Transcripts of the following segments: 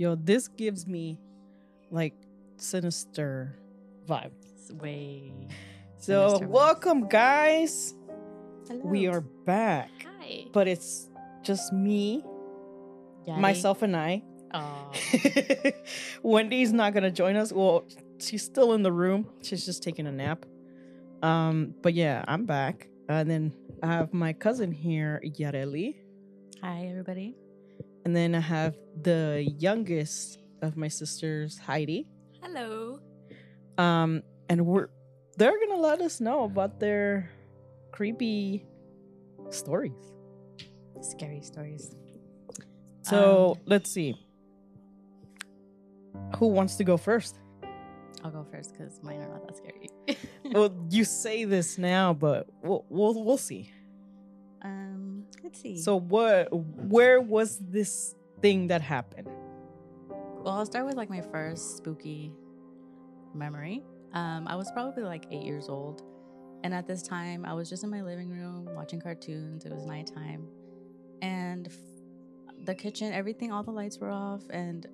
Yo, this gives me like sinister vibe. It's way. So, Sinister vibes. welcome, guys. Hello. We are back, Hi. but it's just me, myself, and I. Aw. Wendy's not gonna join us. Well, she's still in the room. She's just taking a nap. Um, but yeah, I'm back. And then I have my cousin here, Yareli. Hi, everybody. And then I have the youngest of my sisters, Heidi. Hello. Um, and we're they're gonna let us know about their creepy stories. Scary stories. So Um, let's see. Who wants to go first? I'll go first because mine are not that scary. well, you say this now, but we'll we'll, we'll see. um, let's see. So what? Where was this thing that happened? well, I'll start with like my first spooky memory. Um, I was probably like eight years old, and at this time, I was just in my living room watching cartoons. It was nighttime, and f- the kitchen, everything, all the lights were off. And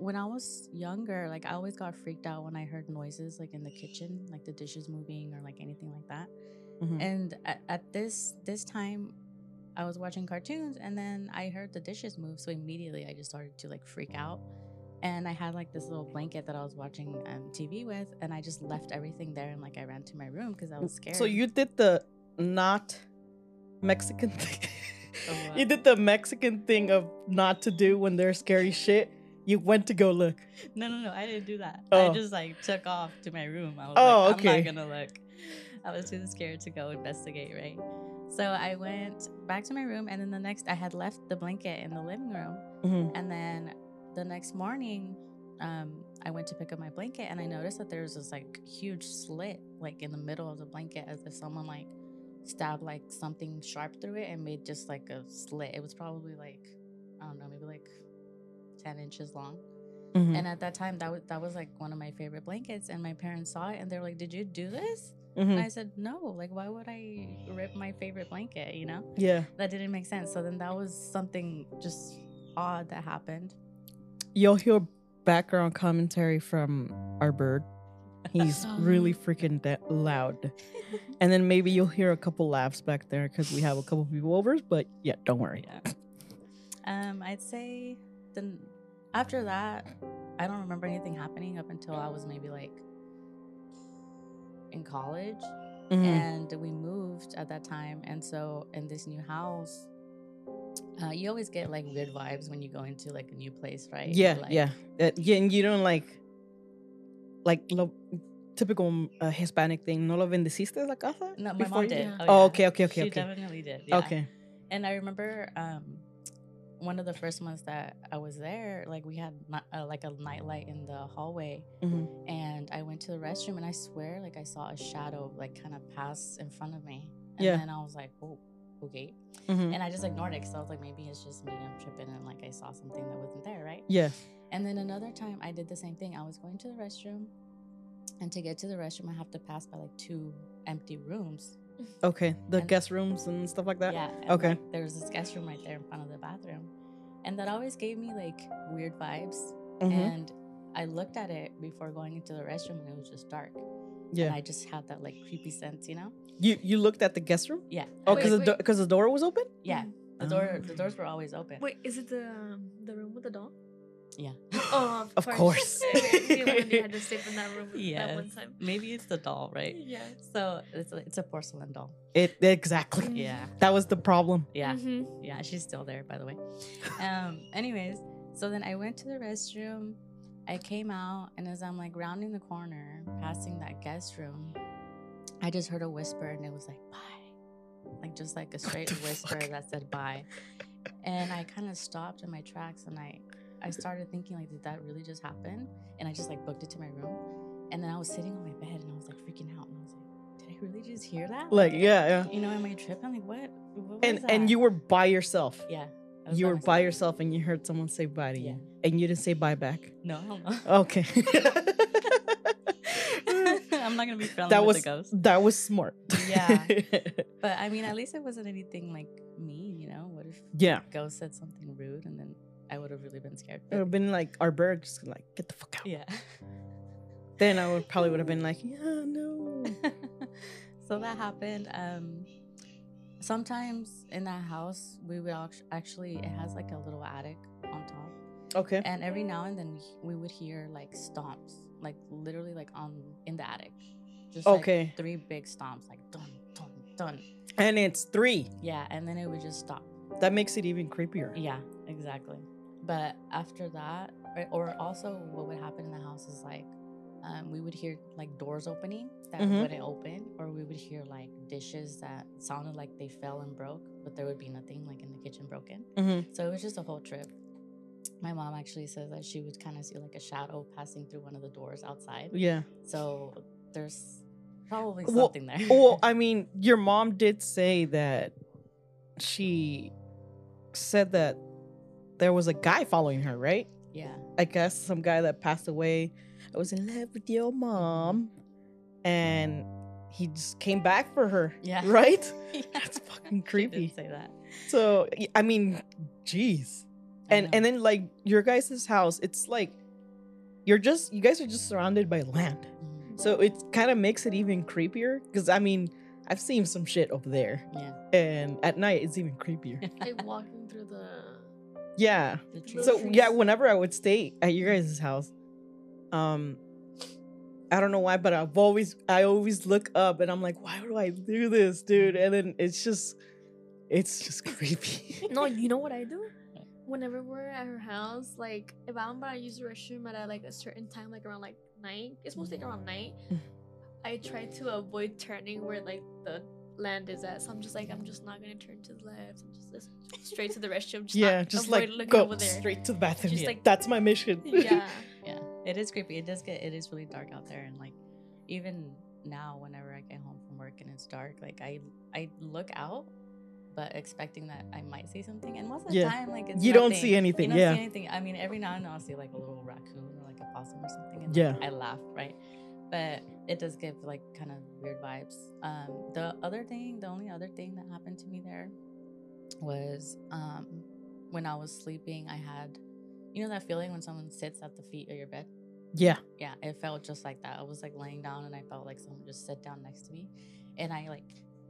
when I was younger, like I always got freaked out when I heard noises like in the kitchen, like the dishes moving or like anything like that. Mhm. And at, at this this time, I was watching cartoons, and then I heard the dishes move. So immediately, I just started to like freak out. And I had like this little blanket that I was watching um, TV with, and I just left everything there, and like I ran to my room because I was scared. So you did the not Mexican thing. The what? you did the Mexican thing of not to do when there's scary shit. You went to go look. no, no, no, I didn't do that. Oh. I just like took off to my room. I was Oh, like, okay. I'm not gonna look. I was too scared to go investigate, right? So I went back to my room, and then the next, I had left the blanket in the living room, Mhm. And then the next morning, um, I went to pick up my blanket and I noticed that there was this like huge slit like in the middle of the blanket as if someone like stabbed like something sharp through it and made just like a slit. It was probably like I don't know, maybe like ten inches long. Mhm. And at that time that was that was like one of my favorite blankets and my parents saw it and they were like, Did you do this? Mhm. And I said, No, like why would I rip my favorite blanket, you know? Yeah. That didn't make sense. So then that was something just odd that happened. You'll hear background commentary from our bird. He's really freaking da- loud. And then maybe you'll hear a couple laughs back there because we have a couple people over. But yeah, don't worry. Yeah. Um, I'd say then after that, I don't remember anything happening up until I was maybe like in college, Mhm. and we moved at that time. And so in this new house, uh, you always get like weird vibes when you go into like a new place, right? Yeah, Like, yeah, Uh, yeah. And you don't like, like lo- typical uh, Hispanic thing. No lo bendeciste la casa? No, my before mom you- did. Yeah. Oh, Oh, okay, okay, okay, She okay. definitely did. Yeah. Okay. And I remember um, one of the first months that I was there, like we had ni- uh, like a nightlight in the hallway, Mhm. and I went to the restroom, and I swear, like I saw a shadow like kind of pass in front of me, and Yeah. then I was like, oh, okay, Mhm. and I just ignored it because I was like, maybe it's just me, I'm tripping, and like I saw something that wasn't there, right? Yeah. And then another time, I did the same thing. I was going to the restroom, and to get to the restroom, I have to pass by like two empty rooms. Okay. The And- guest rooms and stuff like that. Yeah. Okay. like, there was this guest room right there in front of the bathroom. And that always gave me like weird vibes. Mhm. And I looked at it before going into the restroom and it was just dark. And Yeah. I just had that like creepy sense, you know? You you looked at the guest room? Yeah. Oh, I because was- the because the door was open. yeah. The door the doors were always open. Wait, is it the um, the room with the doll? Yeah. Oh, Of course. Me and Wendy had to sleep in that room that one time. Maybe it's the doll, right? Yeah. So it's a, it's a porcelain doll. It exactly. Yeah. That was the problem. Yeah. Mhm. Yeah, she's still there, by the way. Um, anyways, so then I went to the restroom. I came out, and as I'm like rounding the corner, passing that guest room, I just heard a whisper, and it was like, bye. Like just like a straight whisper fuck? that said bye. And I kind of stopped in my tracks and I I started thinking like, did that really just happen? And I just like booked it to my room. And then I was sitting on my bed and I was like freaking out. And I was like, did I really just hear that? Like yeah, yeah. you know, am I tripping? Like what? what And that? and you were by yourself. Yeah. You by were myself. by yourself and you heard someone say bye to Yeah. you, and you didn't say bye back. No, hell no. Okay. I'm not gonna be friendly that with was the ghost. that was smart. Yeah. But I mean, at least it wasn't anything like mean, you know. What if yeah. ghost said something rude, and then I would have really been scared. It would have been like our bird just like get the fuck out. yeah. Then I would probably would have been like, yeah, no. so that happened. Um, sometimes in that house, we would actually it has like a little attic on top, Okay. and every now and then we, we would hear like stomps, like literally like on in the attic. Just like, Okay. three big stomps, like dun dun dun. And it's three. Yeah, and then it would just stop. That makes it even creepier. Yeah, exactly. But after that, or- or also what would happen in the house is like um, we would hear like doors opening that Mhm. wouldn't open, or we would hear like dishes that sounded like they fell and broke, but there would be nothing like in the kitchen broken. Mm-hmm. So it was just a whole trip. My mom actually says that she would kind of see like a shadow passing through one of the doors outside. Yeah. So there's probably Well- something there. Well, I mean, your mom did say that she said that there was a guy following her, right? yeah. I guess some guy that passed away. I was in love with your mom, and he just came back for her. Yeah. Right. Yeah. That's fucking She did creepy. say that. So I mean, jeez. And and then like your guys' house, it's like you're just you guys are just surrounded by land. Mhm. So it kind of makes it even creepier. Because I mean, I've seen some shit over there, yeah. and at night it's even creepier. like walking through the. Yeah. So trees. yeah, whenever I would stay at your guys' house, um, I don't know why, but I've always I always look up and I'm like, why do I do this, dude? And then it's just, it's just creepy. No, you know what I do? Whenever we're at her house, like if I'm about to use the restroom at a, like a certain time, like around like night, it's mostly like around night. Mm. I try to avoid turning where like the land is at. So I'm just like, I'm just not gonna turn to the left. I'm just, just straight to the restroom. Just yeah, just like go over there. straight to the bathroom. Just Yeah, like- that's my mission. Yeah. Yeah, it is creepy. It does get. It is really dark out there, and like even now, whenever I get home from work and it's dark, like I I look out, but expecting that I might see something, and most of the Yeah. time, like it's You don't see anything, You don't yeah. see anything. I mean, every now and then I'll see like a little raccoon or like a possum or something, and Yeah. like, I laugh, right? But it does give like kind of weird vibes. Um, the other thing, the only other thing that happened to me there was um when I was sleeping, I had, you know, that feeling when someone sits at the feet of your bed. yeah, Yeah, it felt just like that. I was like laying down and I felt like someone just sat down next to me, and I like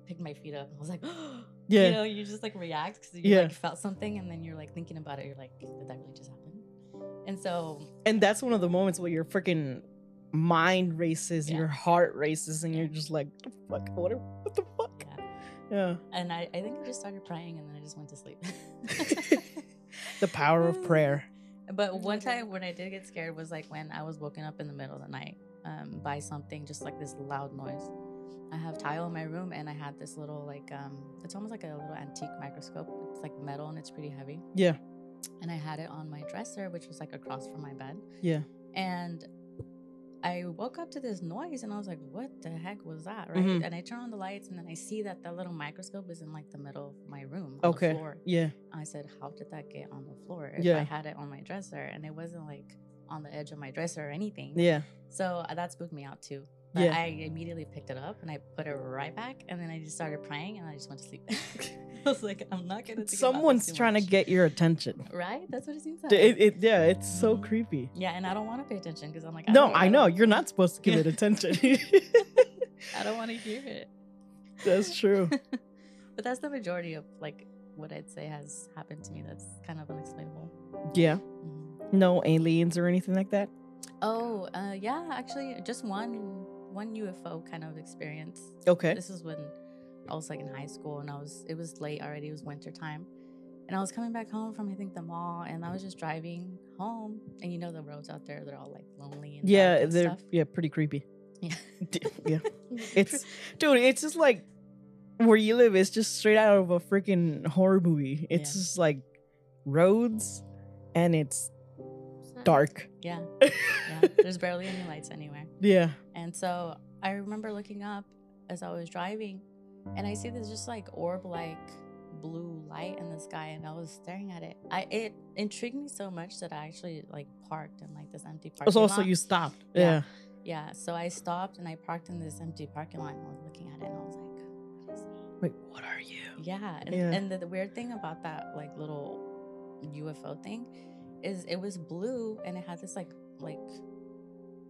picked my feet up and I was like, Yeah. you know, you just like react because you Yeah. like felt something, and then you're like thinking about it. You're like, did that really just happen? And so and that's one of the moments where you're freaking mind races, Yeah. your heart races, and you're just like, what the fuck? What, what the fuck? yeah, Yeah. and I I think I just started praying and then I just went to sleep. the power of prayer. But one time when I did get scared was like when I was woken up in the middle of the night um, by something, just like this loud noise. I have tile in my room and I had this little like um, it's almost like a little antique microscope. It's like metal and it's pretty heavy. Yeah. And I had it on my dresser, which was like across from my bed. Yeah. And I woke up to this noise and I was like, what the heck was that? Right. Mhm. And I turn on the lights and then I see that that little microscope is in like the middle of my room. On The Okay. floor. Yeah. I said, How did that get on the floor? If Yeah. I had it on my dresser and it wasn't like on the edge of my dresser or anything. Yeah. So uh, that spooked me out too. But Yeah. I immediately picked it up and I put it right back and then I just started praying and I just went to sleep. I was like, I'm not gonna think about this Someone's trying to get your attention. Right? That's what it seems like. It, it, yeah, it's so creepy. yeah, and I don't want to pay attention because I'm like, No, don't- I know. You're not supposed to give it attention. I don't want to hear it. That's true. but that's the majority of like what I'd say has happened to me. That's kind of unexplainable. Yeah. Mhm. No aliens or anything like that. Oh, uh, yeah, actually, just one one UFO kind of experience. Okay. This is when I was like in high school, and I was it was late already. It was winter time, and I was coming back home from I think the mall, and I was just driving home, and you know the roads out there, they're all like lonely and Yeah, and they're stuff. yeah pretty creepy. Yeah. Yeah, it's dude. It's just like where you live. It's just straight out of a freaking horror movie. It's Yeah. just like roads, and it's dark. yeah, yeah. There's barely any lights anywhere. Yeah. And so I remember looking up as I was driving, and I see this just like orb like blue light in the sky, and I was staring at it. I it intrigued me so much that I actually like parked in like this empty parking Oh, so, so you stopped. Yeah. Yeah. yeah, so I stopped and I parked in this empty parking lot, and I was looking at it, and I was like, "What is it?" Wait, what are you? Yeah, and, Yeah. and the, the weird thing about that like little UFO thing is it was blue and it had this like like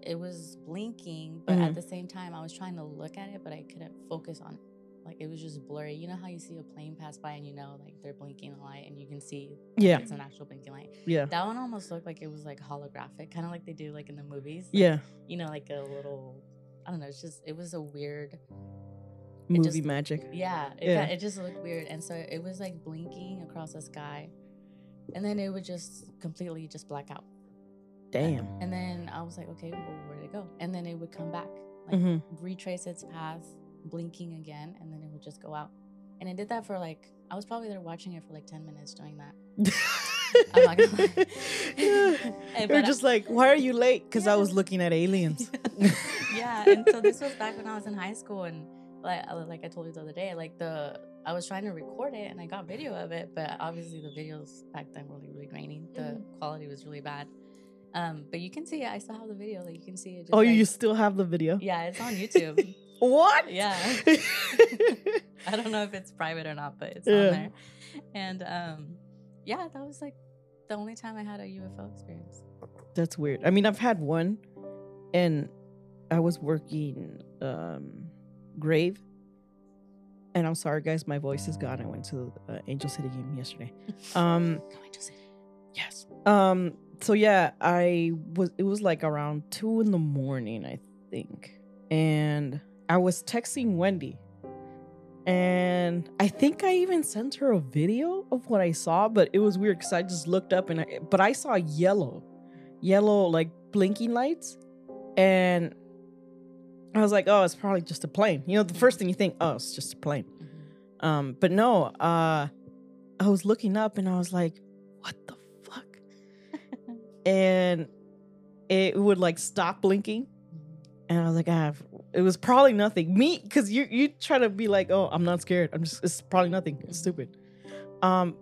it was blinking, but Mhm. at the same time I was trying to look at it, but I couldn't focus on it. Like it was just blurry. You know how you see a plane pass by and you know like they're blinking a light and you can see like, Yeah. it's an actual blinking light. Yeah. That one almost looked like it was like holographic, kind of like they do like in the movies. like, Yeah. you know, like a little. I don't know. It's just it was a weird Movie just- magic. yeah, it, Yeah. it just looked weird, and so it was like blinking across the sky, and then it would just completely just black out. Damn. And then I was like, okay, well, where did it go? And then it would come back, like hmm retrace its path, blinking again, and then it would just go out. And it did that for like I was probably there watching it for like ten minutes doing that. I'm not gonna lie. yeah. And- You're but I- just like, why are you late? Because I was looking at aliens. yeah, and so this was back when I was in high school, and like like I told you the other day, like the I was trying to record it and I got video of it, but obviously the videos back then were really, really grainy. The Mhm. quality was really bad. Um, but you can see it. I still have the video. Like you can see it. Just oh, like, you still have the video? Yeah, it's on YouTube. What? Yeah. I don't know if it's private or not, but it's Yeah. on there. And um, yeah, that was like the only time I had a UFO experience. That's weird. I mean, I've had one, and I was working um, grave. And I'm sorry, guys, my voice is gone. I went to the uh, Angel City game yesterday. Um, Can we just say yes. Um, so yeah, I was. It was like around two in the morning, I think, and I was texting Wendy, and I think I even sent her a video of what I saw, but it was weird because I just looked up and I, but I saw yellow, yellow like blinking lights, and I was like, oh, it's probably just a plane. You know, the first thing you think, oh, it's just a plane. Mhm. Um, but no, uh, I was looking up and I was like, what the fuck? and it would like stop blinking. And I was like, ah, it was probably nothing. Me, because you you try to be like, oh, I'm not scared. I'm just it's probably nothing. It's stupid. Um,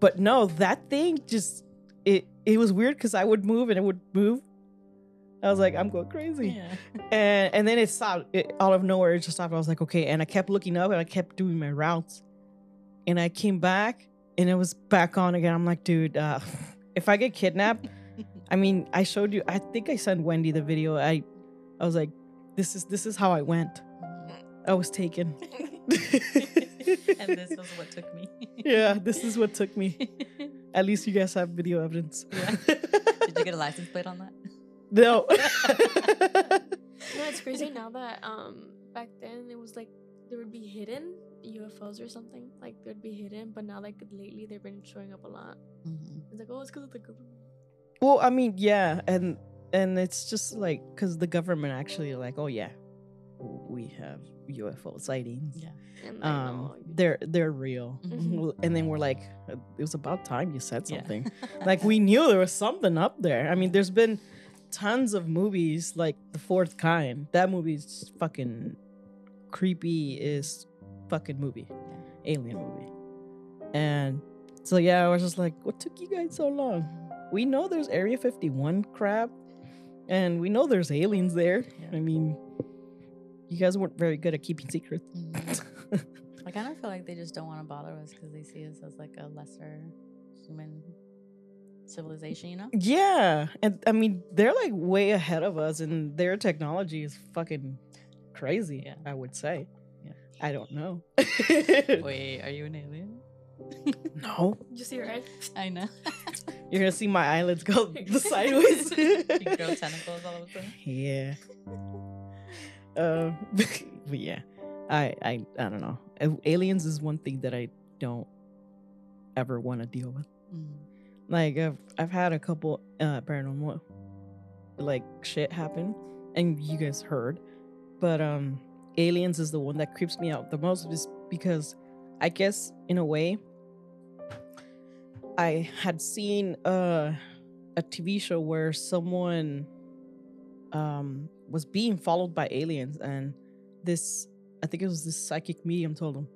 but no, that thing just it it was weird because I would move and it would move. I was like, I'm going crazy. Yeah. And and then it stopped. It, out of nowhere, it just stopped. I was like, okay. And I kept looking up and I kept doing my routes. And I came back and it was back on again. I'm like, dude, uh, if I get kidnapped, I mean, I showed you. I think I sent Wendy the video. I, I was like, this is this is how I went. I was taken. and this is what took me. yeah, this is what took me. At least you guys have video evidence. Yeah. Did you get a license plate on that? No. No, it's crazy now that um back then it was like there would be hidden UFOs or something. Like they'd be hidden, but now like lately they've been showing up a lot. It's like, oh, it's because of the government. well, I mean, yeah, and and it's just like because the government actually like, oh yeah, we have UFO sightings. Yeah. And Um, they're they're real. Mhm. And then we're like, uh, it was about time you said Yeah. something. like we knew there was something up there. I mean, there's been tons of movies like The Fourth Kind. That movie's fucking creepy is fucking movie. Alien movie. And so yeah, I was just like, what took you guys so long? We know there's Area 51 crap and we know there's aliens there. Yeah. I mean, you guys weren't very good at keeping secrets. Mhm. I kind of feel like they just don't want to bother us because they see us as like a lesser human civilization, you know? Yeah, and I mean they're like way ahead of us, and their technology is fucking crazy. Yeah. I would say. Yeah. I don't know. Wait, are you an alien? no, you see, right? I know. you're gonna see my eyelids go the sideways. you grow tentacles all of a sudden. yeah. Um, but yeah, I I I don't know. Aliens is one thing that I don't ever want to deal with. Mm. Like I've I've had a couple uh paranormal like shit happen and you guys heard. But um aliens is the one that creeps me out the most just because I guess in a way I had seen uh a TV show where someone um was being followed by aliens and this I think it was this psychic medium told him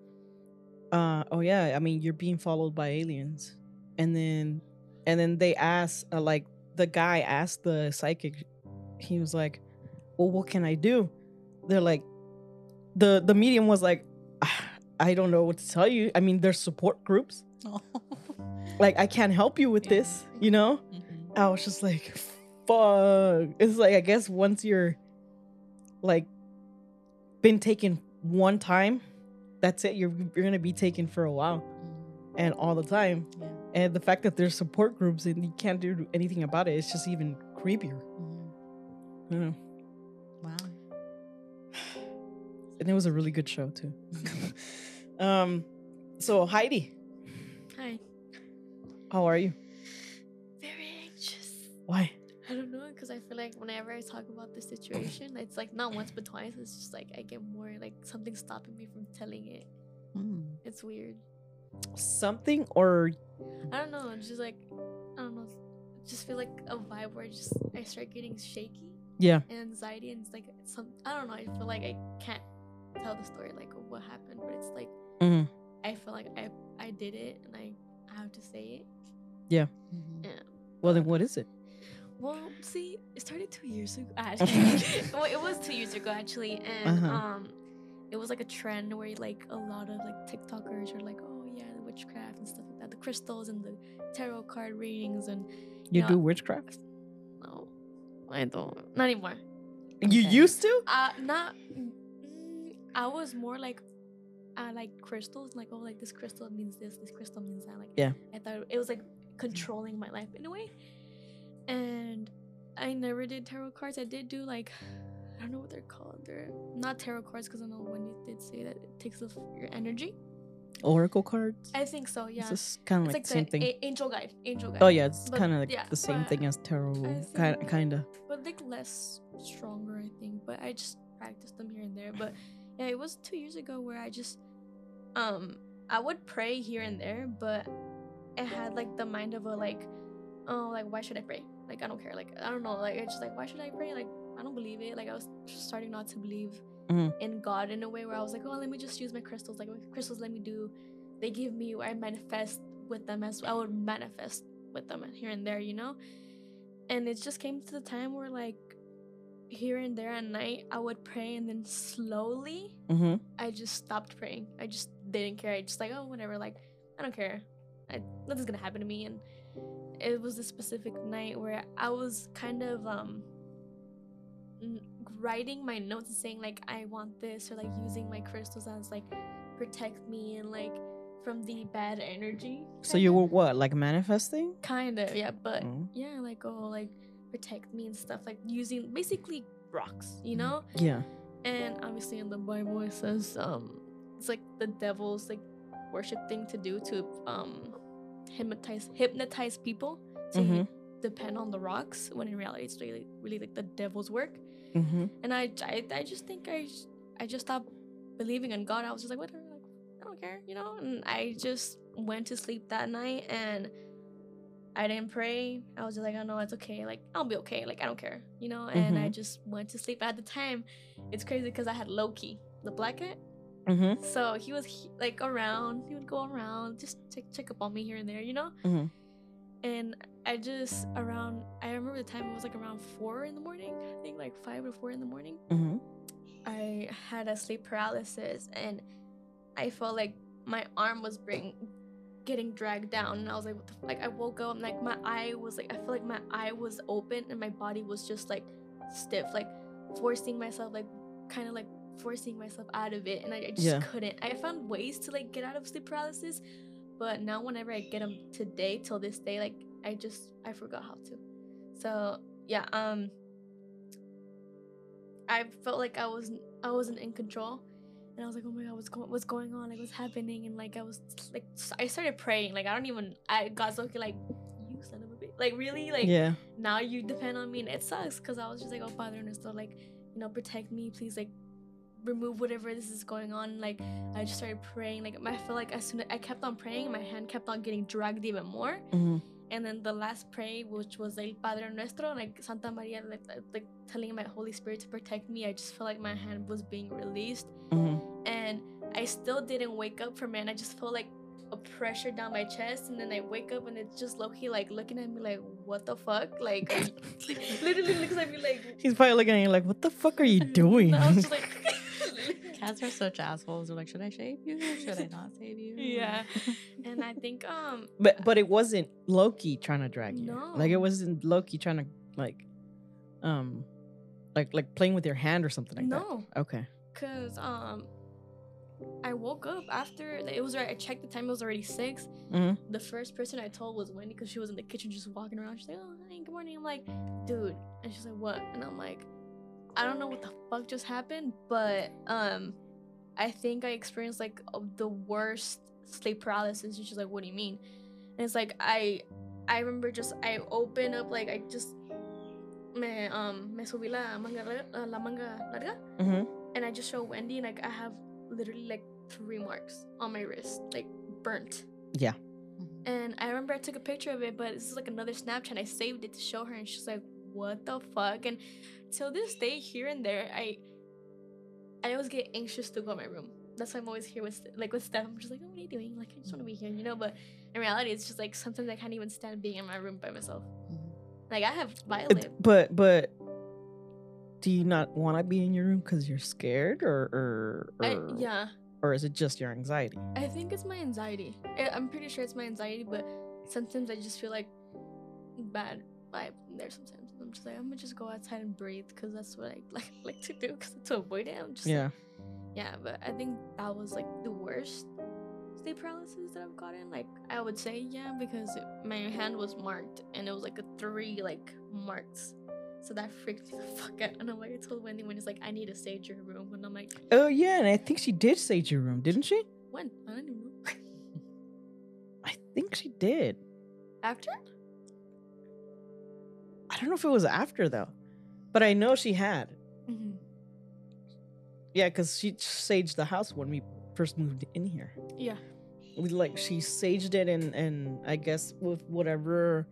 uh oh yeah i mean you're being followed by aliens and then and then they asked uh, like the guy asked the psychic he was like well what can i do they're like the the medium was like "Ah, i don't know what to tell you i mean there's support groups Oh. like i can't help you with Yeah. this you know Mhm. I was just like, fuck. It's like I guess once you're like been taken one time, that's it. You're you're gonna be taken for a while Mhm. and all the time. Yeah. And the fact that there's support groups and you can't do anything about it, it's just even creepier. Mhm. Yeah. Wow. And it was a really good show too. Um, so Heidi, Hi. how are you? Very anxious. Why? I don't know, because I feel like whenever I talk about the situation, it's like not once but twice. It's just like I get more like something stopping me from telling it. Mm. It's weird. Something or I don't know. It's just like I don't know. Just feel like a vibe where I just I start getting shaky yeah. and anxiety, and it's like some I don't know. I feel like I can't tell the story like what happened, but it's like Mhm. I feel like I I did it and I I have to say it. Mhm. Yeah. Well then what is it? Well, see, it started two years ago. Actually, well, it was two years ago actually, and Uh-huh. um, it was like a trend where like a lot of like TikTokers are like, oh yeah, the witchcraft and stuff like that, the crystals and the tarot card readings and You Yeah. do witchcraft? no, I don't, not anymore. You Okay. used to? Uh, not. Mm, I was more like. I like crystals, like oh, like this crystal means this, this crystal means that. Like, Yeah. I thought it was like controlling my life in a way, and I never did tarot cards. I did do like, I don't know what they're called. They're not tarot cards because I know when you did say that it takes off your energy. Oracle cards? I think so. Yeah, It's kind of like, like the same thing. angel guide. Angel guide. oh yeah, it's kind of like yeah, the same thing as tarot, kind kind of. but like less stronger, I think. But I just practiced them here and there. But yeah, it was two years ago where I just, um, I would pray here and there, but it had like the mind of a like, oh, like why should I pray? Like I don't care. Like I don't know. Like it's just like why should I pray? Like I don't believe it. Like I was starting not to believe Mhm. in God in a way where I was like, oh, let me just use my crystals. Like crystals, let me do. They give me. I manifest with them as I would manifest with them here and there, you know. And it just came to the time where like here and there at night I would pray and then slowly Mm-hmm. I just stopped praying. I just didn't care. I just like, oh whatever, like I don't care. I, nothing's gonna happen to me. And it was a specific night where I was kind of um writing my notes and saying like I want this or like using my crystals as like protect me and like from the bad energy. So you were what, like manifesting? kind of yeah, but Mm. yeah, like oh like protect me and stuff like using basically rocks, you Mm. know. Yeah. And obviously in the Bible it says um it's like the devil's like worship thing to do to um hypnotize hypnotize people to Mhm. Depend on the rocks when in reality it's really really like the devil's work. Mm-hmm. And I I, I just think I, I just stopped believing in God. I was just like whatever, like, I don't care, you know. And I just went to sleep that night and I didn't pray. I was just like, oh no, it's okay. Like I'll be okay. Like I don't care, you know. And I just went to sleep. At the time, it's crazy because I had Loki, the black cat. Mm-hmm. So he was he, like around. He would go around, just check check up on me here and there, you know. Mhm. And I just around. I remember the time it was like around four in the morning. I think like five or four in the morning. Mm-hmm. I had a sleep paralysis, and I felt like my arm was being getting dragged down, and I was like, what the f-? like I woke up, and like my eye was like I felt like my eye was open, and my body was just like stiff, like forcing myself, like kind of like forcing myself out of it, and I, I just Yeah. couldn't. I found ways to like get out of sleep paralysis, but now whenever I get them today till this day, like I just I forgot how to. So yeah, um, I felt like I was I wasn't in control, and I was like, oh my god, what's going what's going on? Like what's happening? And like I was like I started praying. Like I don't even I got so like you son of a bitch. Like really like Yeah. now you depend on me and it sucks because I was just like, oh Father Ernesto, like, you know, protect me, please like remove whatever this is going on. Like I just started praying. Like I feel like as soon as I kept on praying, my hand kept on getting dragged even more. Mm-hmm. And then the last pray, which was El Padre Nuestro, like Santa Maria, like, like telling my Holy Spirit to protect me, I just felt like my hand was being released. Mm-hmm. and I still didn't wake up from it. And I just felt like a pressure down my chest, and then I wake up and it's just Loki like looking at me like, what the fuck? Like, literally looks at me like. He's probably looking at you like, "What the fuck are you doing?" I was just like, Cats are such assholes. They're like, should I shave you? Should I not shave you? yeah. And I think um but but it wasn't Loki trying to drag you. No. Like it wasn't Loki trying to like, um, like like playing with your hand or something like no, that. Okay. cause um I woke up after it was right. I checked the time; it was already 6 Mhm. The first person I told was Wendy because she was in the kitchen just walking around. She's like, "Oh, hi, good morning." I'm like, "Dude," and she's like, "What?" And I'm like, "I don't know what the fuck just happened, but um, I think I experienced like the worst sleep paralysis." And she's like, "What do you mean?" And it's like I, I remember just I open up like I just me um me subí la manga uh, la manga larga Mm-hmm. and I just show Wendy and like I have literally like three marks on my wrist, like burnt. Yeah. Mhm. And I remember I took a picture of it, but this is like another Snapchat. I saved it to show her, and she's like, "What the fuck?" And till this day, here and there, I I always get anxious to go in my room. That's why I'm always here with like with Steph. I'm just like, "Oh, what are you doing?" Like I just want to be here, you know. But in reality, it's just like sometimes I can't even stand being in my room by myself. Mhm. Like I have Violet. But but do you not want to be in your room because you're scared, or or or, I, yeah. or is it just your anxiety? I think it's my anxiety. I- I'm pretty sure it's my anxiety, but sometimes I just feel like bad vibe there sometimes. I'm just like, I'm gonna just go outside and breathe because that's what I like like to do because to avoid it. I'm just like- Yeah. yeah. But I think that was like the worst sleep paralysis that I've gotten. Like I would say yeah because it, my hand was marked and it was like a three like marks. So that freaked me the fuck out. And I'm like, I told Wendy when it's like, I need to sage your room. And I'm like, Oh yeah, and I think she did sage your room, didn't she? when? I don't even know. I think she did. After? I don't know if it was after though, but I know she had. Mm-hmm. Yeah, because she saged the house when we first moved in here. Yeah. We like she saged it and and I guess with whatever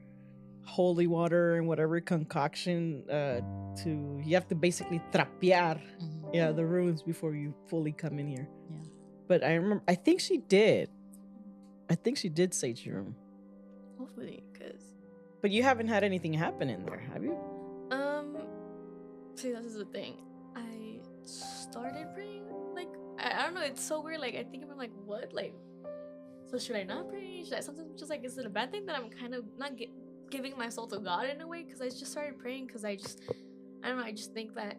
holy water and whatever concoction uh to you have to basically trapear Mhm. yeah the rooms before you fully come in here. Yeah. But I remember I think she did. I think she did sage your room. Hopefully, because But you haven't had anything happen in there, have you? um, see, this is the thing. I started praying. Like, I, I don't know. It's so weird. Like, I think I'm like, what? Like, so should I not pray? Should I? Sometimes I'm just like, is it a bad thing that I'm kind of not gi- giving my soul to God in a way? Because I just started praying because I just, I don't know. I just think that.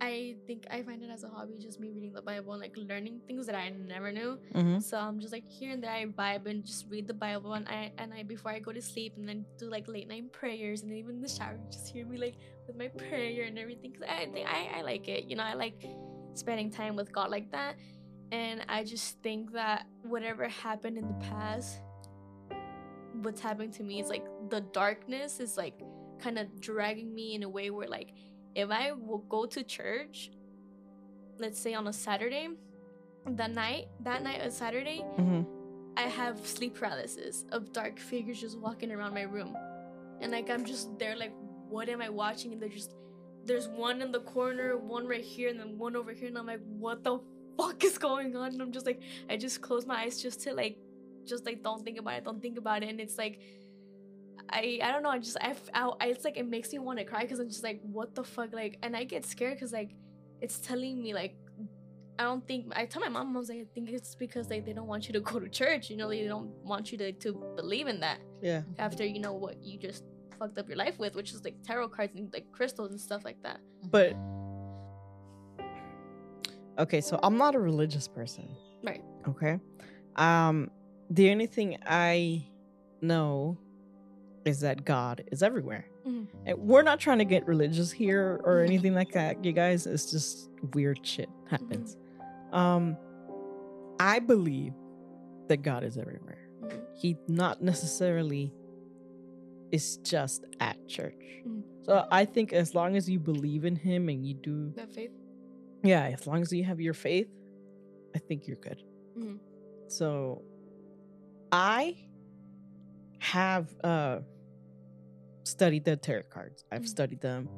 I think I find it as a hobby, just me reading the Bible and like learning things that I never knew. Mm-hmm. So I'm just like here and there I vibe and just read the Bible and I and I before I go to sleep and then do like late night prayers and even in the shower just hear me like with my prayer and everything because I think I, I like it you know I like spending time with God like that and I just think that whatever happened in the past what's happening to me is like the darkness is like kind of dragging me in a way where like if I will go to church let's say on a Saturday that night that night of Saturday Mm-hmm. I have sleep paralysis of dark figures just walking around my room. And like I'm just there like what am I watching? And they're just there's one in the corner, one right here, and then one over here, and I'm like, what the fuck is going on? And I'm just like, I just close my eyes just to like just like don't think about it, don't think about it. And it's like I I don't know, I just I, I, it's like it makes me want to cry because I'm just like, what the fuck? Like and I get scared because like it's telling me like I don't think I tell my mom I was like I think it's because like they don't want you to go to church. You know, they don't want you to, to believe in that Yeah. after you know what you just fucked up your life with, which is like tarot cards and like crystals and stuff like that. But okay, so I'm not a religious person. Right. Okay. Um the only thing I know is that God is everywhere. Mhm. And we're not trying to get religious here or Mhm. anything like that, you guys. It's just weird shit happens. Um I believe that God is everywhere. Mhm. He not necessarily is just at church. Mhm. So I think as long as you believe in him and you do That faith. yeah, as long as you have your faith, I think you're good. Mhm. So I have uh studied the tarot cards. I've Mhm. studied them.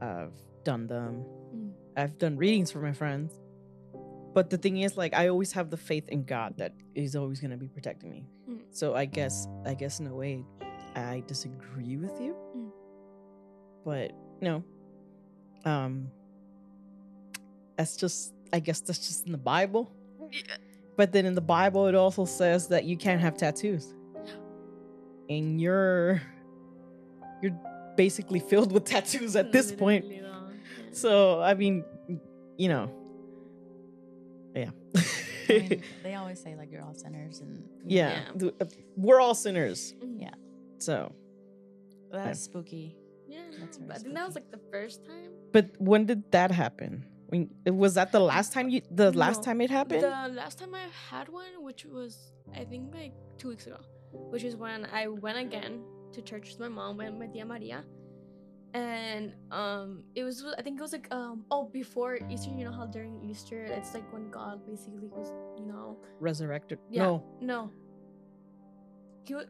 I've done them. Mhm. I've done readings for my friends. but the thing is, like, I always have the faith in God that He's always gonna be protecting me. Mm. So I guess, I guess in a way, I disagree with you. Mm. But no, um, that's just, I guess that's just in the Bible. Yeah. But then in the Bible, it also says that you can't have tattoos, and you're, you're basically filled with tattoos at this point. Literally, though, yeah. So I mean, you know, yeah, I mean, they always say like you're all sinners, and yeah, Yeah. uh, we're all sinners. Mhm. Yeah. So, that's spooky. Yeah, That's no, very I think that was like the first time. but when did that happen? When was that the last time you? The last time it happened? The last time I had one, which was I think like two weeks ago, which is when I went again to church with my mom and my tia Maria, and um, it was I think it was like um oh before Easter, you know how during Easter it's like when God basically was you know Resurrected? Yeah. No, no. He wa-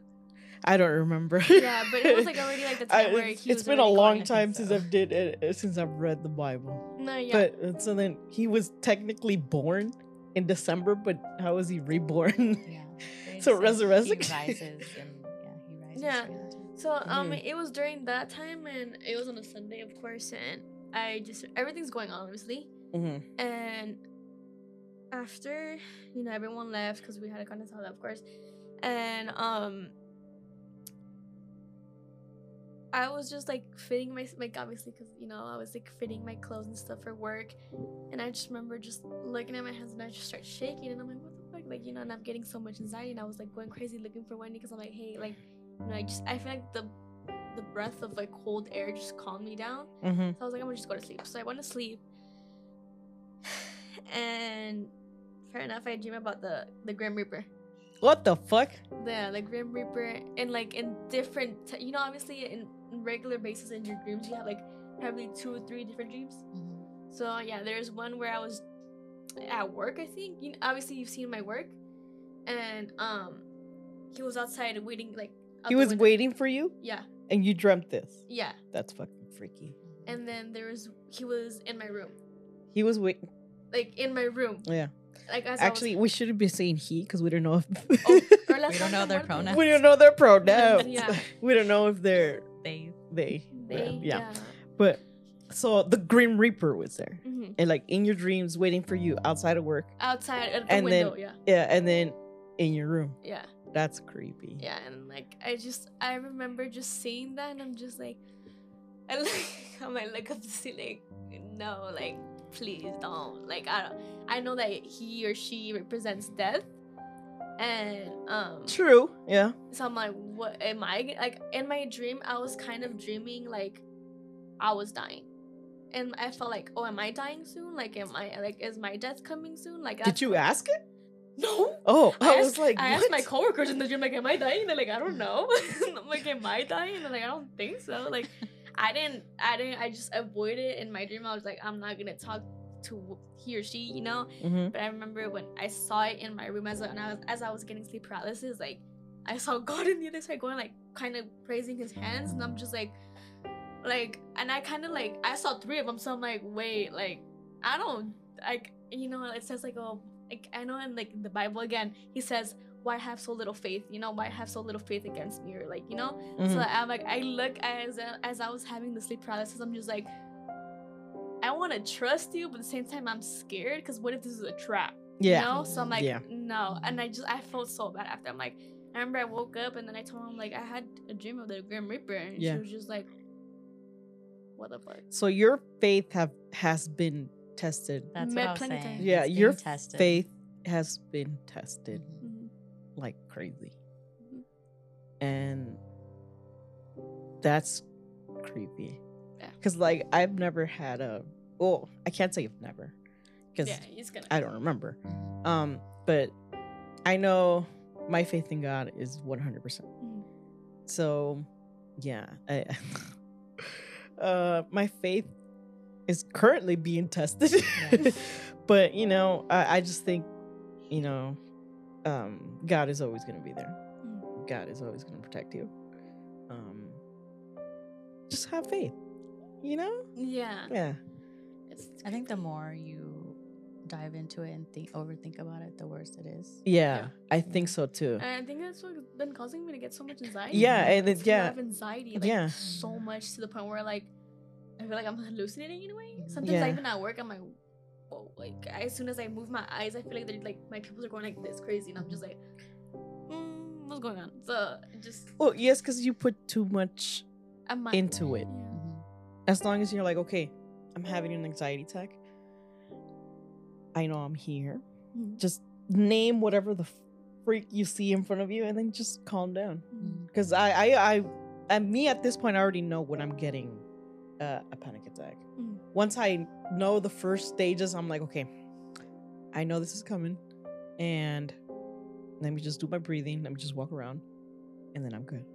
I don't remember. yeah, but it was like already like the time I- where it's- he it's was been a long time since so. I've did it, uh, since I've read the Bible. No, yeah. But uh, so then he was technically born in December, but how was he reborn? Yeah. So say resurrection- He rises, and yeah, he rises. Yeah. during that time. So um, Mhm. it was during that time, and it was on a Sunday, of course, and I just everything's going on, obviously, Mhm. and after you know everyone left because we had a content of course, and um, I was just like fitting my like obviously because you know I was like fitting my clothes and stuff for work, and I just remember just looking at my hands and I just start shaking, and I'm like, what the fuck, like you know, and I'm getting so much anxiety, and I was like going crazy looking for Wendy because I'm like, hey, like know, I just I feel like the the breath of like cold air just calmed me down. Mhm. So I was like, I'm gonna just go to sleep. So I went to sleep, and fair enough, I dream about the the Grim Reaper. What the fuck? Yeah, the Grim Reaper, and like in different, t- you know, obviously in, in regular basis in your dreams, you have like probably two or three different dreams. Mhm. So yeah, there's one where I was at work. I think you know, obviously you've seen my work, and um, he was outside waiting like. Out He was window. waiting for you, Yeah, and you dreamt this. yeah, That's fucking freaky. and then there was he was in my room, He was waiting. like in my room, Yeah. like as Actually, we shouldn't be saying he because we don't know if Oh, We don't know their Muertes. pronouns. we don't know their pronouns. Yeah. We don't know if they're They they. They, yeah. yeah. But so the Grim Reaper was there, Mhm. and like in your dreams, waiting for you outside of work. outside at the And then- yeah, Yeah, and then in your room. yeah, That's creepy. yeah, and like I just I remember just seeing that, and I'm just like, I like I might look up to see like no, like please don't. Like I don't. I know that he or she represents death, and um. True. Yeah. So I'm like, what am I like in my dream? I was kind of dreaming like I was dying, and I felt like, oh, am I dying soon? Like, am I like is my death coming soon? Like, Did you ask it? No. Oh, I, asked- was like, I asked my what? coworkers in the dream, like, am I dying? They're like, I don't know. I'm like, am I dying? They're like, I don't think so. Like, I didn't, I didn't, I just avoided it in my dream. I was like, I'm not gonna talk to he or she, you know. Mhm. But I remember when I saw it in my room as I, and I was as I was getting sleep paralysis, like I saw God in the other side going like kind of praising his hands, and I'm just like, like, and I kind of like I saw three of them, so I'm like, wait, like I don't like you know it says like oh like I know in like the Bible again he says why have so little faith you know why have so little faith against me or like you know so Mhm. I'm like I look as as I was having the sleep paralysis I'm just like I want to trust you but at the same time I'm scared because what if this is a trap Yeah. you know? So I'm like, Yeah. no. And I just I felt so bad after. I'm like, I remember I woke up and then I told him like I had a dream of the Grim Reaper, and Yeah. she was just like, what the fuck? So your faith have has been tested. that's Met what I was saying. times. Yeah, It's your tested. Faith has been tested Mhm. Mhm. like crazy. Mhm. And that's creepy. Yeah. Cuz like I've never had a well, I can't say I've never cuz Yeah. I don't remember. Um but I know my faith in God is 100%. Mhm. So, yeah, I, uh, my faith is currently being tested. Yeah. but you know, I, I just think, you know, um, God is always going to be there. Mm. God is always going to protect you. Um, just have faith. You know? Yeah. Yeah. It's, I think the more you dive into it and think overthink about it, the worse it is. Yeah, Yeah. I think so too. And I think that's what's been causing me to get so much anxiety. Yeah, and It's it- a lot yeah. anxiety. Like, Yeah. so much to the point where like I feel like I'm hallucinating in a way. Sometimes Yeah. I even at work, I'm like, whoa. Like as soon as I move my eyes, I feel like they're like my pupils are going like this crazy, and I'm just like, mm, what's going on? So just Oh yes, because you put too much into it. Yeah. As long as you're like, okay, I'm having an anxiety attack. I know I'm here. Mhm. Just name whatever the freak you see in front of you, and then just calm down. Because I, I, I, and me at this point, I already know what I'm getting uh, a panic attack. Mhm. Once I know the first stages, I'm like, okay, I know this is coming, and let me just do my breathing. Let me just walk around, and then I'm good.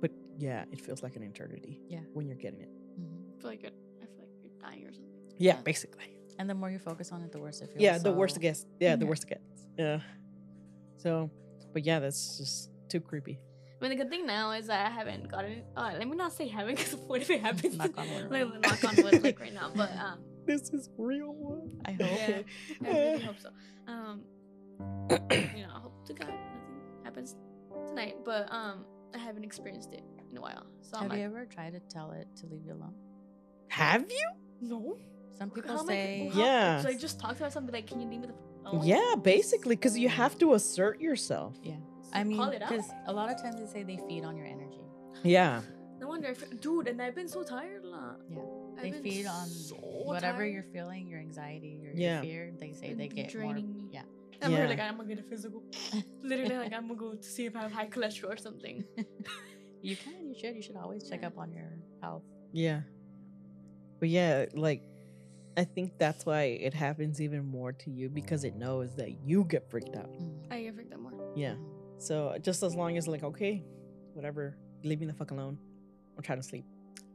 But yeah, it feels like an eternity. Yeah. when you're getting it. Mhm. I feel like it, I feel like you're dying or something. Yeah, Yeah. basically. And the more you focus on it, the worse it feels. Yeah, the worse it so- gets. Yeah, the Yeah. worse it gets. Yeah. So, but yeah, that's just too creepy. I mean, the good thing now is that I haven't gotten. Uh, let me not say haven't, because what if it happens? Knock on wood. like, knock on wood, like right now. But um, This is real one. I hope. yeah, I really hope so. Um, you know, I hope to God nothing happens tonight. But um, I haven't experienced it in a while, so I'm Have like, you ever tried to tell it to leave you alone? Have you? no. Some people How am I- say how- Yeah. So I just talk to myself and be like, "Can you leave me the?" f- alone?" Yeah, basically, because you have to assert yourself. Yeah. So I mean, call it out. because a lot of times they say they feed on your energy. Yeah. No wonder, if, dude. And I've been so tired, la. Yeah. I've They feed on so Whatever tired. you're feeling, your anxiety, your, Yeah. your fear, they say And they get draining more. me. Yeah. I'm Yeah. like, I'm gonna get a physical. Literally, like I'm gonna go to see if I have high cholesterol or something. You can, you should, you should always check up on your health. Yeah. But yeah, like, I think that's why it happens even more to you because it knows that you get freaked out. Mm-hmm. I get freaked out more. Yeah. So just as long as, like, okay, whatever, leave me the fuck alone. I'm trying to sleep.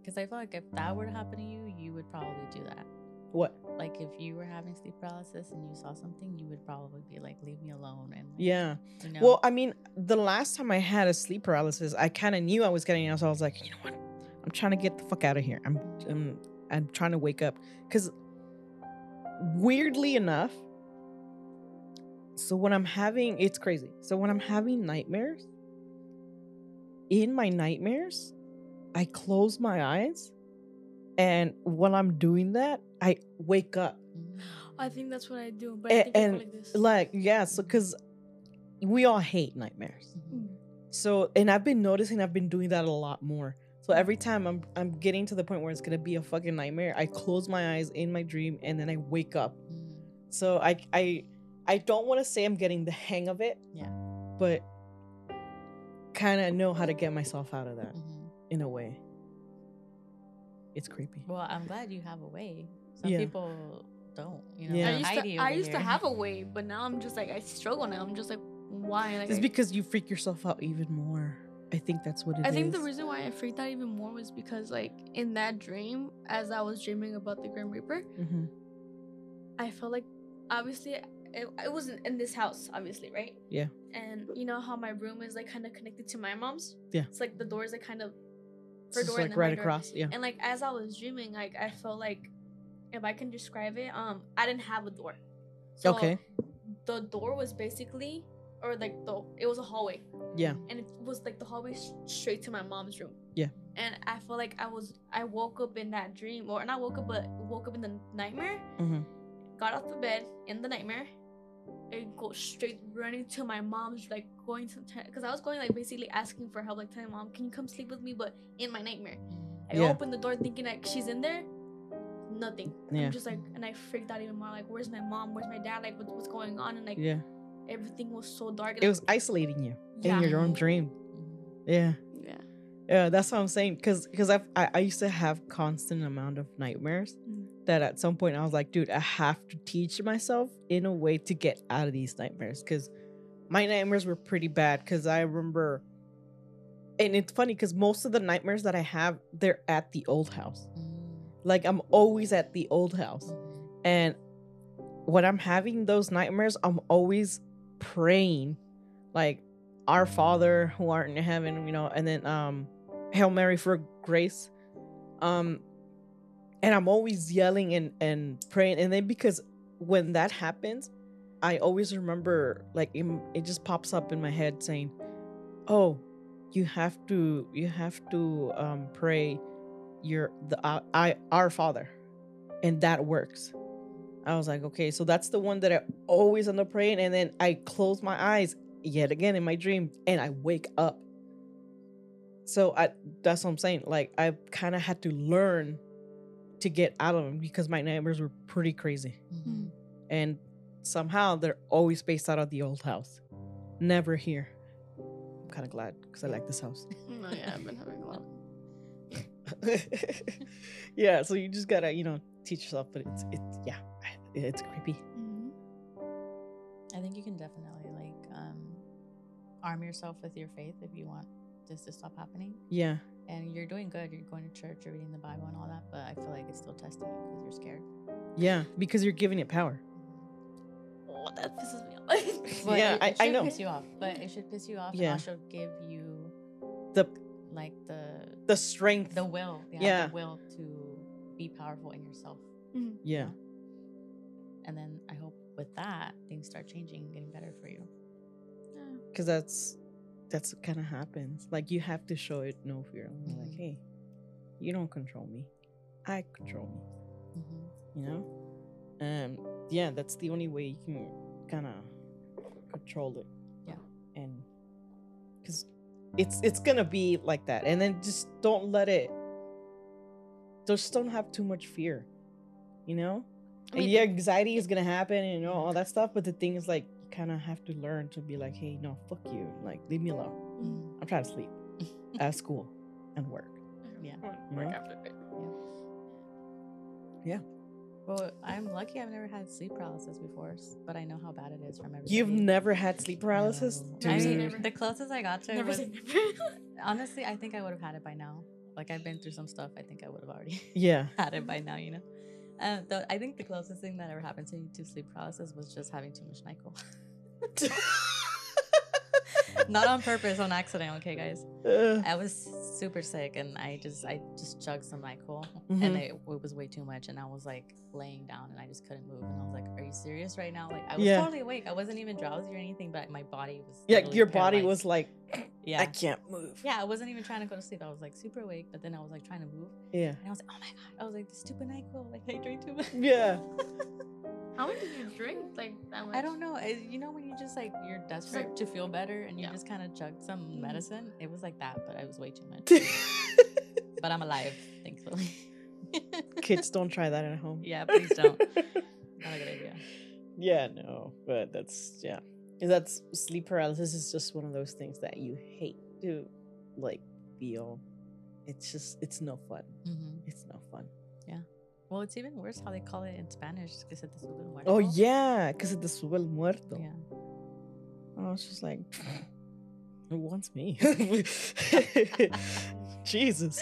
Because I feel like if that were to happen to you, you would probably do that. What? Like if you were having sleep paralysis and you saw something, you would probably be like, "Leave me alone." And like, Yeah. you know, Well, I mean, the last time I had a sleep paralysis, I kind of knew I was getting it. So I was like, you know what? I'm trying to get the fuck out of here. I'm, I'm, I'm trying to wake up. Because weirdly enough, so when I'm having, it's crazy. So when I'm having nightmares, in my nightmares, I close my eyes. And when I'm doing that, I wake up. I think that's what I do, but I A- think I go and, like this. Like, yeah, so because we all hate nightmares. Mhm. So, and I've been noticing I've been doing that a lot more. So every time I'm I'm getting to the point where it's gonna be a fucking nightmare, I close my eyes in my dream and then I wake up. Mhm. So I I I don't want to say I'm getting the hang of it, Yeah. but kind of know how to get myself out of that Mhm. in a way. It's creepy. Well, I'm glad you have a way. Some Yeah. people don't. You know, Yeah. I used to, I used to have a way, but now I'm just like I struggle now. I'm just like, why? Like, It's I, because you freak yourself out even more. I think that's what it is. I think the reason why I freaked out even more was because like in that dream, as I was dreaming about the Grim Reaper, Mhm. I felt like obviously it, it wasn't in this house, obviously, right? Yeah. And you know how my room is like kind of connected to my mom's. Yeah. It's like the doors like kind of her door and like my right door. across. Yeah. And like as I was dreaming, like I felt like if I can describe it, um, I didn't have a door. So Okay. The door was basically, or like the it was a hallway, Yeah. and it was like the hallway straight to my mom's room. Yeah. And I felt like I was I woke up in that dream, or not woke up, but woke up in the nightmare. Mhm. Got off the bed in the nightmare. And go straight running to my mom's, like going to, because I was going like basically asking for help, like telling mom, "Can you come sleep with me?" But in my nightmare. I Yeah. opened the door thinking like she's in there. Nothing. Yeah. I'm just like, and I freaked out even more. Like, where's my mom? Where's my dad? Like, what, what's going on? And like, Yeah. everything was so dark. It was isolating you Yeah. in your own dream. Mhm. Yeah. yeah. Yeah, that's what I'm saying. Cause, cause I've, I, I used to have constant amount of nightmares. Mm. That at some point I was like, dude, I have to teach myself in a way to get out of these nightmares. Cause my nightmares were pretty bad. Cause I remember, and it's funny because most of the nightmares that I have, they're at the old house. Mhm. Like I'm always at the old house, and when I'm having those nightmares, I'm always praying, like our Father who art in heaven, you know, and then um, Hail Mary for grace, um, and I'm always yelling and and praying, and then because when that happens, I always remember like it, it just pops up in my head saying, "Oh, you have to you have to um pray your the uh, I our Father." And that works. I was like, "Okay, so that's the one that I always end up praying and then I close my eyes yet again in my dream and I wake up. So I that's what I'm saying. Like I kind of had to learn to get out of them because my neighbors were pretty crazy. Mhm. And somehow they're always based out of the old house. Never here. I'm kind of glad because I like this house. No, yeah, I've been having a lot. yeah, so you just gotta, you know, teach yourself, but it's it's yeah, it's creepy. Mm-hmm. I think you can definitely like um, arm yourself with your faith if you want this to stop happening. Yeah. And you're doing good. You're going to church, you're reading the Bible and all that. But I feel like it's still testing you because you're scared. Yeah, because you're giving it power. Oh, that pisses me off. Well, Yeah, it, I- it I should know. piss you off, but it should piss you off Yeah. and also give you The like the the strength. the will, yeah, Yeah. the will to be powerful in yourself. Mm-hmm. yeah. And then I hope with that things start changing, getting better for you. because that's that's what kind of happens. Like you have to show it no fear I'm like Mhm. hey you don't control me. I control me. Hmm you know? Um yeah that's the only way you can kind of control it. Yeah. and because it's it's gonna be like that. And then just don't let it just don't have too much fear you know? I and yeah anxiety is gonna happen and you know all that stuff but the thing is like kind of have to learn to be like hey no fuck you like leave me alone Mm-hmm. i'm trying to sleep at school and work Yeah. Work know? after it. Well, I'm lucky I've never had sleep paralysis before, but I know how bad it is from everybody. you've never had sleep paralysis No. I mean, never. the closest I got to it Never was honestly, I think I would have had it by now. Like I've been through some stuff. I think I would have already yeah had it by now. You know. Uh, the, I think the closest thing that ever happened to me to sleep paralysis was just having too much Nyquil. Not on purpose, on accident. Okay, guys. Uh, I was super sick, and I just I just chugged some Nyquil, Mhm. and it, it was way too much, and I was like laying down, and I just couldn't move, and I was like, "Are you serious right now?" Like I was Yeah. totally awake. I wasn't even drowsy or anything, but my body was. yeah your body paralyzed. was like yeah. i can't move yeah, I wasn't even trying to go to sleep. I was like super awake, but then I was like trying to move, yeah and I was like, "Oh my god!" I was like, "The stupid Nyquil! Like I drank too much." yeah How much did you drink? Like that much? I don't know. You know when you just like you're desperate to feel better, and you Yeah. just kind of chugged some Mhm. medicine. It was like that, but I was way too much. but I'm alive, thankfully. kids don't try that at home Yeah, please don't. Not a good idea. yeah no but that's yeah 'Cause that's sleep paralysis is just one of those things that you hate to like feel it's just it's no fun hmm it's no fun Well, it's even worse how they call it in Spanish. Que se te sube el muerto. oh yeah because it sube el muerto Yeah. I was just like, who wants me? Jesus.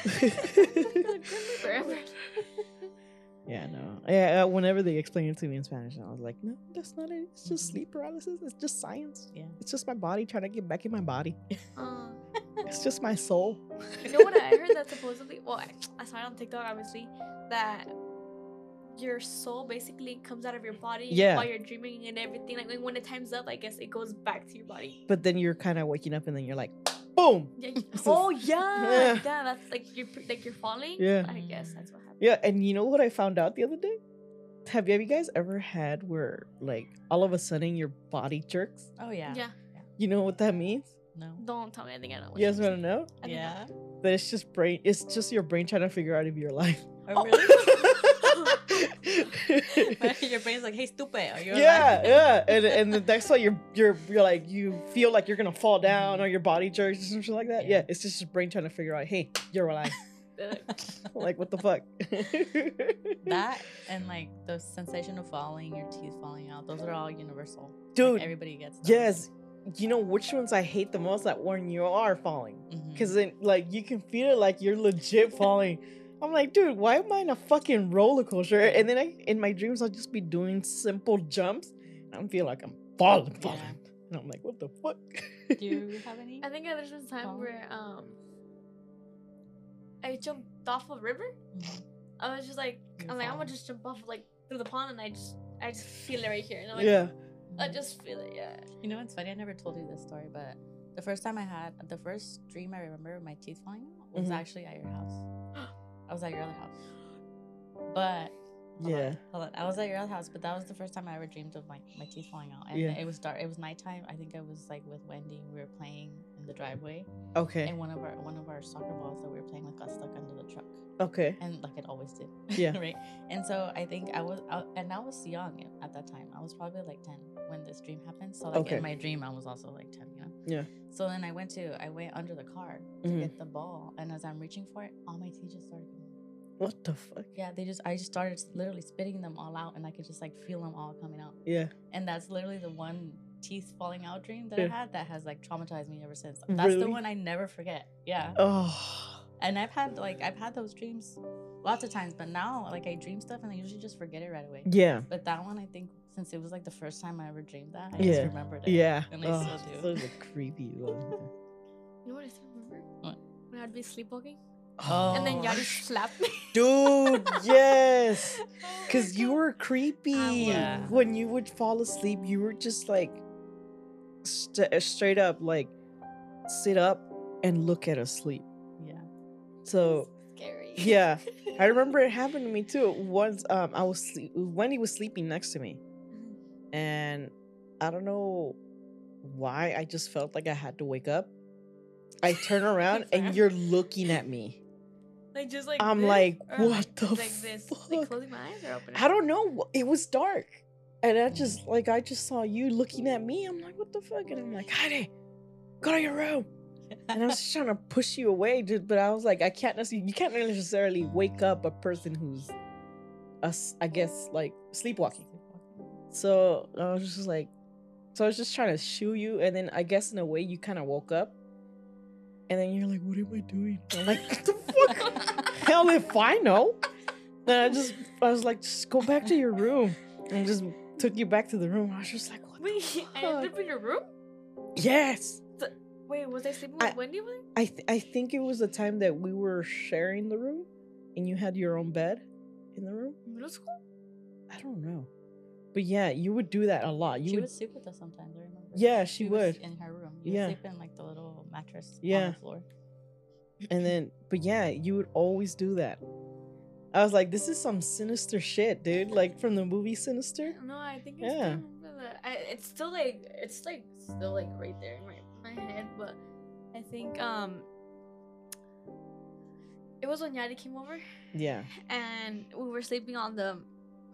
Yeah, no. Yeah, uh, whenever they explain it to me in Spanish, I was like, no, that's not it. It's just Mhm. sleep paralysis. It's just science. Yeah. It's just my body trying to get back in my body. Uh, It's just my soul. you know what I heard that supposedly? Well, I, I saw it on TikTok, obviously, that your soul basically comes out of your body Yeah. while you're dreaming and everything. Like when the time's up, I guess it goes back to your body. But then you're kind of waking up and then you're like, boom. Yeah. Oh yeah, Yeah. yeah. That's like you're like you're falling. Yeah. I guess that's what happened. Yeah, and you know what I found out the other day? Have you, have you guys ever had where like all of a sudden your body jerks? Oh yeah. Yeah. You know what that means? No. Don't tell me anything. I know. what You guys you're want to know? I think I- Yeah. That it's just brain. It's just your brain trying to figure out if you're alive. Oh, really? Your brain's like, "Hey, stupid." Are you yeah, alive?" yeah, and and the next one you're you're you're like you feel like you're gonna fall down or your body jerks or something like that. Yeah, Yeah. it's just your brain trying to figure out, hey, you're alive. Like what the fuck? that and like the sensation of falling, your teeth falling out. Those are all universal. Like, dude. everybody gets. Those. yes, you know which ones I hate the most? That when you are falling, mm-hmm. because then like you can feel it like you're legit falling. I'm like, dude, why am I in a fucking roller coaster? And then I, in my dreams, I'll just be doing simple jumps. And I feel like I'm falling, falling. And I'm like, what the fuck? Do you have any? I think there's been time Falling? where um I jumped off a river. Mhm. I was just like, You're I'm like, I'm gonna just jump off like through the pond, and I just I just feel it right here. And I'm like, Yeah. I just feel it. Yeah. You know what's funny? I never told you this story, but the first time I had the first dream I remember of my teeth falling out was Mhm. actually at your house. I was at your other house. But hold on, Yeah. hold on. I was at your other house, but that was the first time I ever dreamed of like my teeth falling out. And Yeah. it was dark. It was nighttime. I think I was like with Wendy. We were playing in the driveway, Okay. and one of our one of our soccer balls that we were playing with got stuck under the truck, Okay. and like it always did. Yeah. right. And so I think I was, I, and I was young at that time. I was probably like ten when this dream happened. So like Okay. in my dream, I was also like ten. You know. Yeah. So then I went to I went under the car to Mhm. get the ball, and as I'm reaching for it, all my teeth just started. Coming out. What the fuck? Yeah, they just I just started literally spitting them all out, and I could just like feel them all coming out. Yeah. And that's literally the one teeth falling out dream that Yeah. I had that has like traumatized me ever since. That's Really? the one I never forget. Yeah. Oh. And I've had like I've had those dreams lots of times, but now like I dream stuff and I usually just forget it right away. Yeah. But that one, I think, since it was like the first time I ever dreamed that, I Yeah. just remembered it. Yeah. And I oh, still do. Such a creepy one. You know what I still remember? What? When I'd be sleepwalking Oh. and then Yadi slapped me. Dude, yes. Cause you were creepy. Yeah. When you would fall asleep, you were just like st- straight up like sit up and look at us sleep. Yeah. So scary. yeah, I remember it happened to me too. Once um I was sleep- Wendy was sleeping next to me, and I don't know why I just felt like I had to wake up. I turn around and you're looking at me. Like just like I'm this, like, what the like this, fuck? like closing my eyes or opening. I don't know. It was dark. And I just like I just saw you looking at me. I'm like, what the fuck? And I'm like, Heidi, go to your room. And I was just trying to push you away, dude. But I was like, I can't necessarily you can't necessarily wake up a person who's us I guess like sleepwalking. So I was just like so I was just trying to shoo you, and then I guess in a way you kind of woke up. And then you're like, what am I doing? I'm like, what the fuck? Hell if I know. Then I just I was like, just go back to your room. And just took you back to the room. I was just like, what Wait, I ended up in your room. Yes. Wait, was I sleeping I- with Wendy? over? I th- I think it was the time that we were sharing the room and you had your own bed in the room. Middle school? I don't know. But yeah, you would do that a lot. You she would, would sleep with us sometimes. I remember. Yeah, she was would. in her room. You Yeah. would sleep in like the little mattress on the floor. and then but yeah, you would always do that. I was like, this is some sinister shit, dude. Like from the movie Sinister. No, I think I Yeah. still remember that. I, it's still like it's like still like right there in my, my head, but I think um it was when Yadi came over Yeah. and we were sleeping on the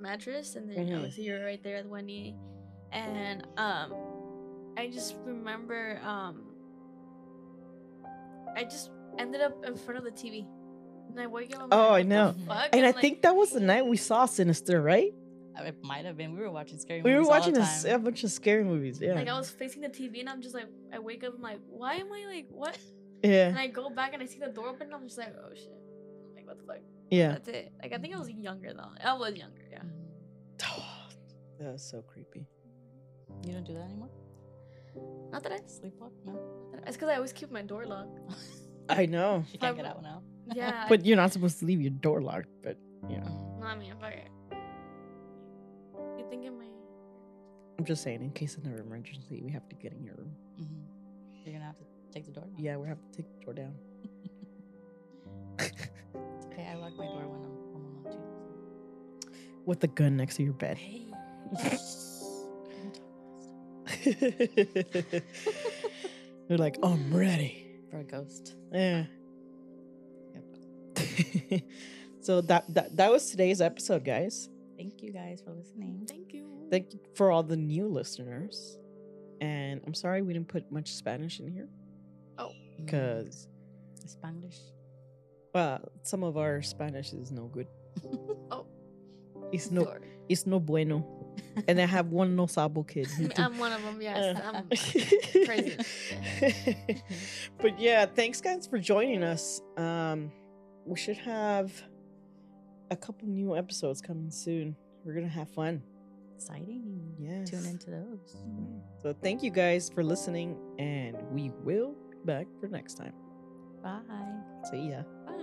mattress and then Mhm. obviously you're right there with knee, and um I just remember um I just ended up in front of the TV. And I woke up. I'm Oh, I like, "What the know. fuck?" And I I'm like, think that was the night we saw Sinister, right? Uh, It might have been. We were watching scary movies. We were movies all watching the time. a bunch of scary movies. Yeah. Like I was facing the TV and I'm just like, I wake up, I'm like, why am I like, what? yeah. And I go back and I see the door open and I'm just like, oh shit. I'm like, what the fuck? Yeah. That's it. Like I think I was younger though. I was younger, yeah. Mhm. that was so creepy. You don't do that anymore. Not that I. Sleepwalk? No. not that I- It's because I always keep my door locked. I know. She can't get Probably- out now. Yeah. But you're not supposed to leave your door locked, but you know. no, I mean, fuck it. You think it might? I'm just saying in case of an emergency, we have to get in your room. hmm You're gonna have to take the door. Down. Yeah, we're have to take the door down. It's okay. I lock my door when I'm home alone too. With the gun next to your bed. Hey. They're like, I'm ready. For a ghost. Yeah. Yep. so that, that that was today's episode, guys. Thank you guys for listening. Thank you. Thank you for all the new listeners. And I'm sorry we didn't put much Spanish in here Oh. Mm. because Spanglish. Well, some of our Spanish is no good. Oh. It's no Sorry. it's no bueno. And I have one no sabo kid. I mean, I'm one of them. Yes. Uh. I'm, Crazy. but yeah, thanks guys for joining us. Um we should have a couple new episodes coming soon. We're gonna have fun. Exciting. Yes. Tune into those. So thank you guys for listening and we will be back for next time. Bye. See ya. bye.